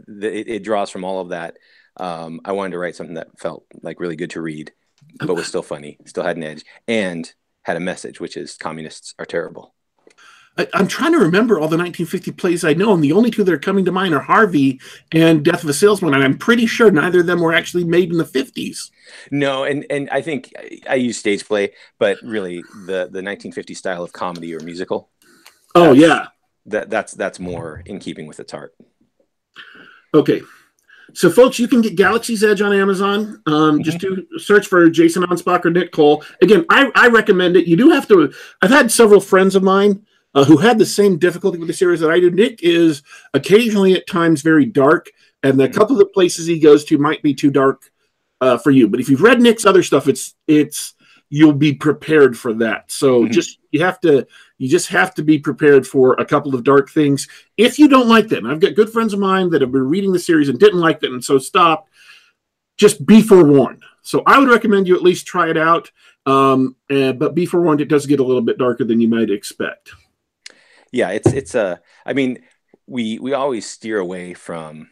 the, it, it draws from all of that. Um, I wanted to write something that felt like really good to read, but was still funny, still had an edge, and had a message, which is communists are terrible. I, am trying to remember all the 1950 plays I know, and the only two that are coming to mind are Harvey and Death of a Salesman, and I'm pretty sure neither of them were actually made in the 50s. No, and and I think I, I use stage play, but really the the 1950 style of comedy or musical. Oh yeah, that that's that's more in keeping with its art. Okay, so, folks, you can get Galaxy's Edge on Amazon. Um, mm-hmm. Just to search for Jason Anspach or Nick Cole. Again, I, I, recommend it. You do have to. I've had several friends of mine uh, who had the same difficulty with the series that I do. Nick is occasionally at times very dark, and the mm-hmm. couple of the places he goes to might be too dark uh, for you. But if you've read Nick's other stuff, it's it's you'll be prepared for that. So mm-hmm. just you have to you just have to be prepared for a couple of dark things. If you don't like them, I've got good friends of mine that have been reading the series and didn't like them and so stopped. Just be forewarned. So I would recommend you at least try it out. Um, and, but be forewarned, it does get a little bit darker than you might expect. Yeah, it's it's a. Uh, mean, we we always steer away from.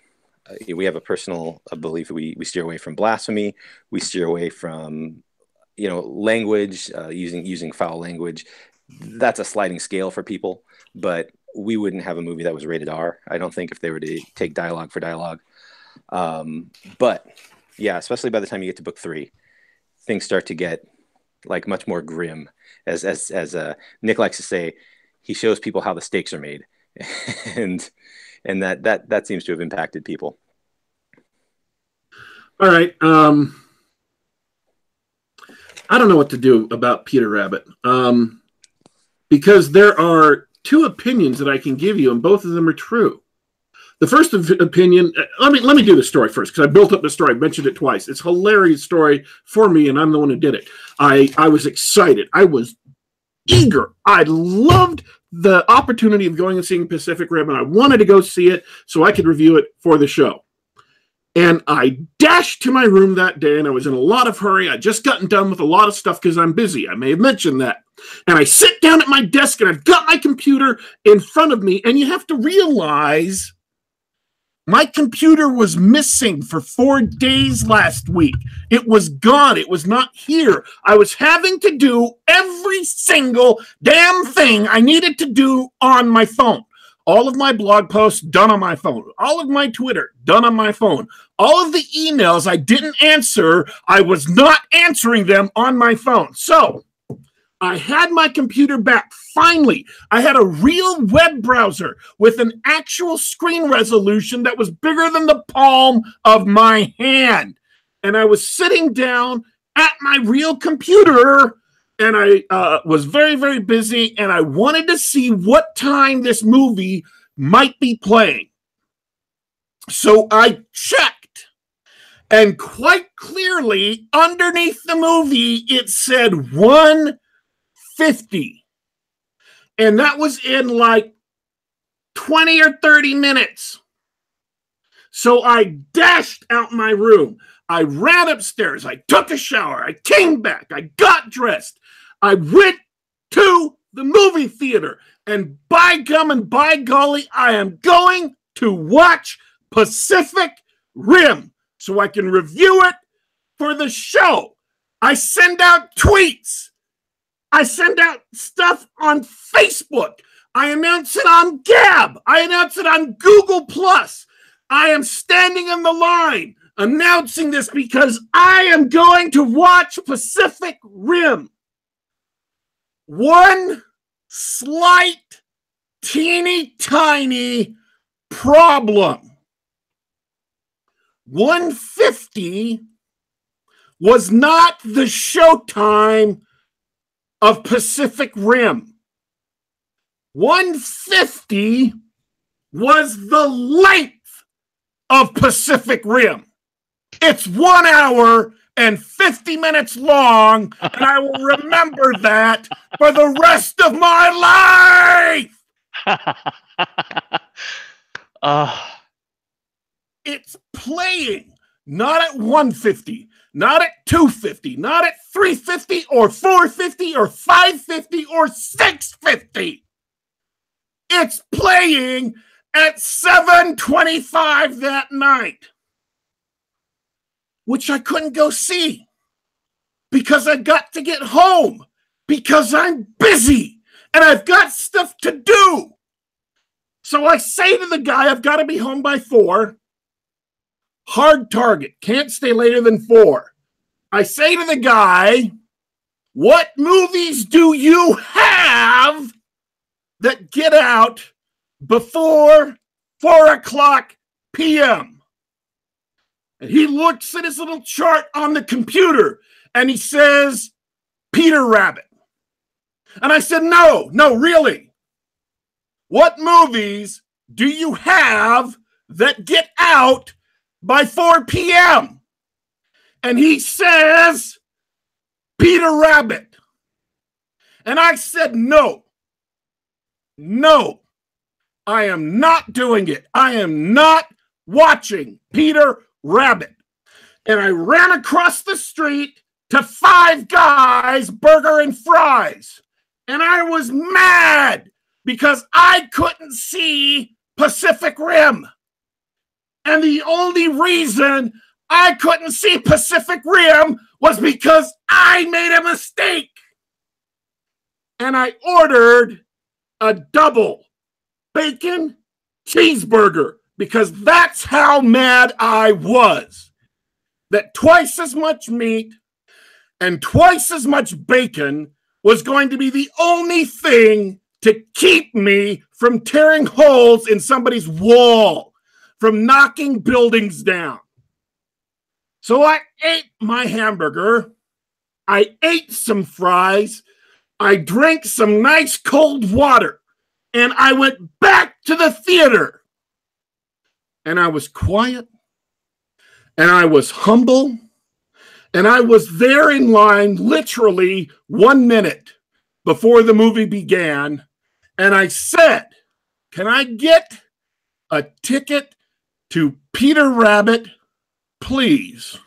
Uh, we have a personal uh, belief. We we steer away from blasphemy. We steer away from you know language uh, using using foul language that's a sliding scale for people, but we wouldn't have a movie that was rated R. I don't think if they were to take dialogue for dialogue. Um, but yeah, especially by the time you get to book three, things start to get like much more grim. As as as uh, Nick likes to say, he shows people how the stakes are made, <laughs> and and that that that seems to have impacted people. All right. Um, I don't know what to do about Peter Rabbit. Um, because there are two opinions that I can give you, and both of them are true. The first opinion, uh, let me let me do the story first because I built up the story. I mentioned it twice. It's a hilarious story for me, and I'm the one who did it. I I was excited. I was eager. I loved the opportunity of going and seeing Pacific Rim, and I wanted to go see it so I could review it for the show. And I dashed to my room that day, and I was in a lot of hurry. I just gotten done with a lot of stuff because I'm busy. I may have mentioned that. And I sit down at my desk, and I've got my computer in front of me. And you have to realize my computer was missing for four days last week. It was gone. It was not here. I was having to do every single damn thing I needed to do on my phone. All of my blog posts done on my phone. All of my Twitter done on my phone. All of the emails I didn't answer, I was not answering them on my phone. So I had my computer back. Finally, I had a real web browser with an actual screen resolution that was bigger than the palm of my hand. And I was sitting down at my real computer and I uh, was very, very busy, and I wanted to see what time this movie might be playing. So I checked, and quite clearly, underneath the movie, it said 150. And that was in like 20 or 30 minutes. So I dashed out my room. I ran upstairs. I took a shower. I came back. I got dressed. I went to the movie theater, and by gum and by golly, I am going to watch Pacific Rim so I can review it for the show. I send out tweets. I send out stuff on Facebook. I announce it on Gab. I announce it on Google Plus. I am standing in the line announcing this because I am going to watch Pacific Rim one slight, teeny tiny problem. 150 was not the showtime of Pacific Rim. 150 was the length of Pacific Rim. It's one hour and 50 minutes long, and I will remember <laughs> that for the rest of my life. uh. <laughs> It's playing not at 150, not at 250, not at 350 or 450 or 550 or 650. It's playing at 725 that night which I couldn't go see because I got to get home because I'm busy and I've got stuff to do. So I say to the guy, I've got to be home by four. Hard target, can't stay later than four. I say to the guy, What movies do you have that get out before four o'clock p.m.? And he looks at his little chart on the computer and he says, Peter Rabbit. And I said, No, no, really. What movies do you have that get out by 4 p.m.? And he says, Peter Rabbit. And I said, No, no, I am not doing it. I am not watching Peter Rabbit. And I ran across the street to Five Guys Burger and Fries. And I was mad because I couldn't see Pacific Rim. And the only reason I couldn't see Pacific Rim was because I made a mistake. And I ordered a double bacon cheeseburger because that's how mad I was. That twice as much meat and twice as much bacon was going to be the only thing to keep me from tearing holes in somebody's wall, from knocking buildings down. So I ate my hamburger. I ate some fries. I drank some nice cold water. And I went back to the theater. And I was quiet. And I was humble. And I was there in line literally one minute before the movie began. And I said, Can I get a ticket to Peter Rabbit, please?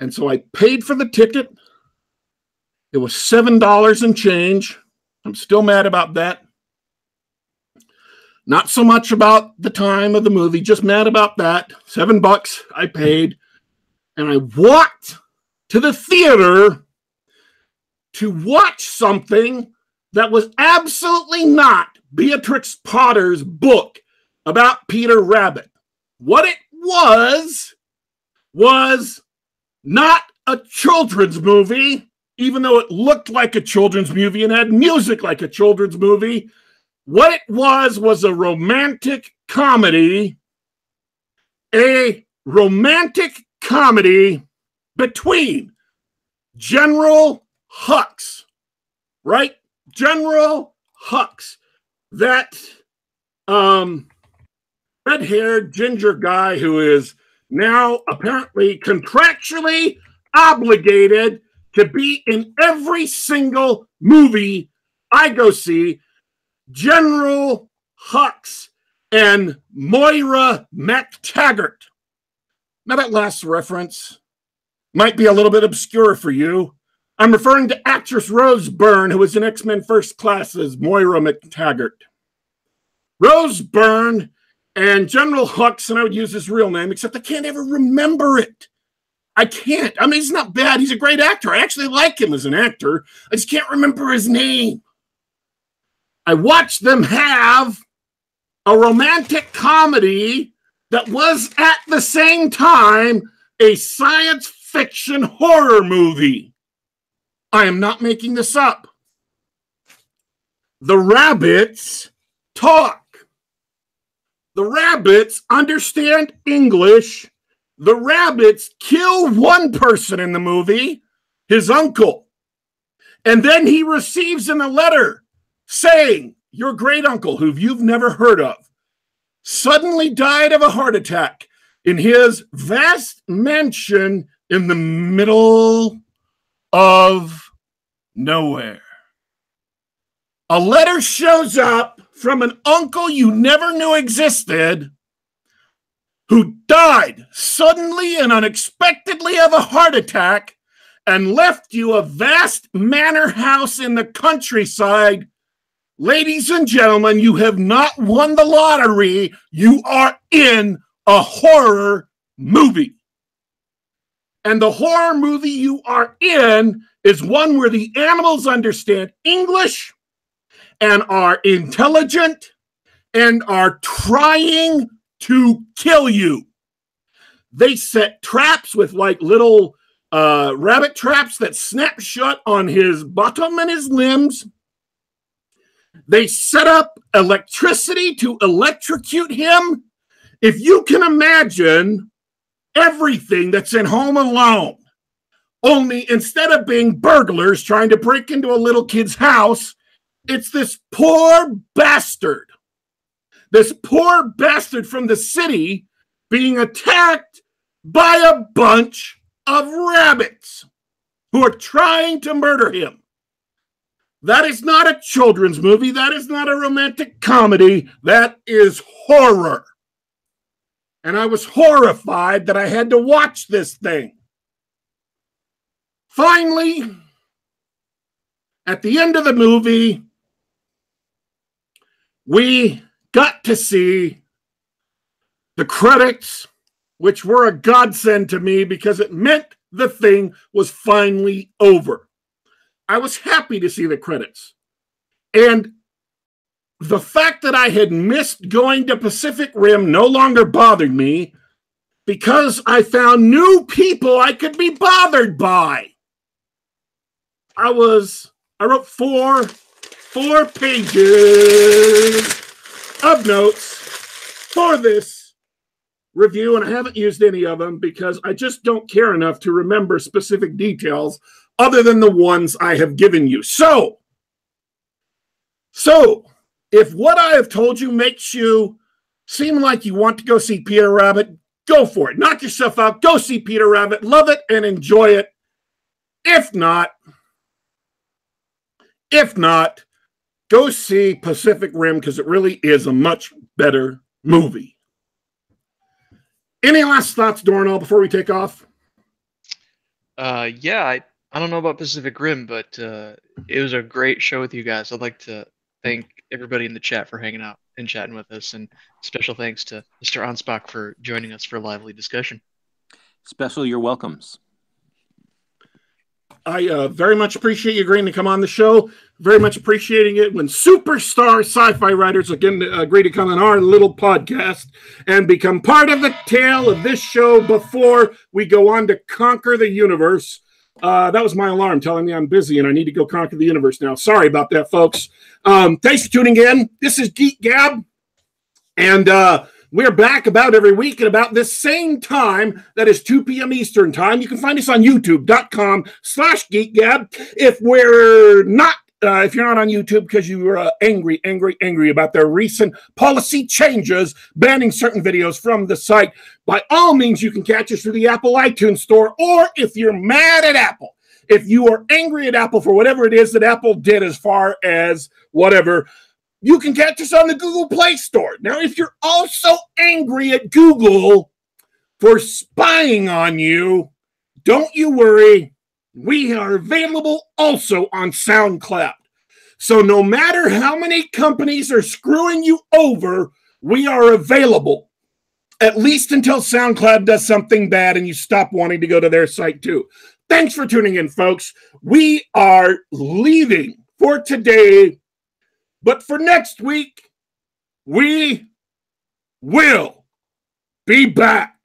And so I paid for the ticket. It was $7 and change. I'm still mad about that. Not so much about the time of the movie, just mad about that. Seven bucks I paid and I walked to the theater to watch something that was absolutely not Beatrix Potter's book about Peter Rabbit. What it was, was not a children's movie, even though it looked like a children's movie and had music like a children's movie. What it was, was a romantic comedy, a romantic comedy between General Hux, right? General Hux, that um, red haired ginger guy who is now apparently contractually obligated to be in every single movie I go see. General Hux and Moira MacTaggert. Now, that last reference might be a little bit obscure for you. I'm referring to actress Rose Byrne, who was in X Men First Class as Moira MacTaggert. Rose Byrne and General Hux, and I would use his real name, except I can't ever remember it. I can't. I mean, he's not bad. He's a great actor. I actually like him as an actor. I just can't remember his name. I watched them have a romantic comedy that was at the same time a science fiction horror movie. I am not making this up. The rabbits talk. The rabbits understand English. The rabbits kill one person in the movie, his uncle. And then he receives in a letter saying, Your great uncle, who you've never heard of, suddenly died of a heart attack in his vast mansion in the middle of nowhere. A letter shows up from an uncle you never knew existed who died suddenly and unexpectedly of a heart attack and left you a vast manor house in the countryside Ladies and gentlemen, you have not won the lottery. You are in a horror movie. and the horror movie you are in is one where the animals understand English and are intelligent and are trying to kill you. They set traps with like little uh, rabbit traps that snap shut on his bottom and his limbs. They set up electricity to electrocute him. If you can imagine everything that's in Home Alone, only instead of being burglars trying to break into a little kid's house, it's this poor bastard, this poor bastard from the city being attacked by a bunch of rabbits who are trying to murder him. That is not a children's movie. That is not a romantic comedy. That is horror. And I was horrified that I had to watch this thing. Finally, at the end of the movie, we got to see the credits, which were a godsend to me because it meant the thing was finally over. I was happy to see the credits. And the fact that I had missed going to Pacific Rim no longer bothered me because I found new people I could be bothered by. I was, I wrote four, four pages of notes for this review, and I haven't used any of them because I just don't care enough to remember specific details other than the ones I have given you. So, so if what I have told you makes you seem like you want to go see Peter Rabbit, go for it. Knock yourself out. Go see Peter Rabbit. Love it and enjoy it. If not, if not, go see Pacific Rim because it really is a much better movie. Any last thoughts, Dornall, before we take off? Uh, yeah, I, I don't know about Pacific Rim, but uh, it was a great show with you guys. I'd like to thank everybody in the chat for hanging out and chatting with us, and special thanks to Mr. Anspach for joining us for a lively discussion. Special, you're welcomes. I uh, very much appreciate you agreeing to come on the show. Very much appreciating it when superstar sci-fi writers again agree to come on our little podcast and become part of the tale of this show before we go on to conquer the universe. Uh, that was my alarm telling me I'm busy and I need to go conquer the universe now. Sorry about that, folks. Um, thanks for tuning in. This is Geek Gab, and uh, we're back about every week at about this same time. That is 2 p.m. Eastern time. You can find us on youtube.com slash geekgab. If we're not uh, if you're not on YouTube because you were uh, angry, angry, angry about their recent policy changes banning certain videos from the site, by all means, you can catch us through the Apple iTunes Store. Or if you're mad at Apple, if you are angry at Apple for whatever it is that Apple did as far as whatever, you can catch us on the Google Play Store. Now, if you're also angry at Google for spying on you, don't you worry. We are available also on SoundCloud. So, no matter how many companies are screwing you over, we are available at least until SoundCloud does something bad and you stop wanting to go to their site too. Thanks for tuning in, folks. We are leaving for today but for next week, we will be back.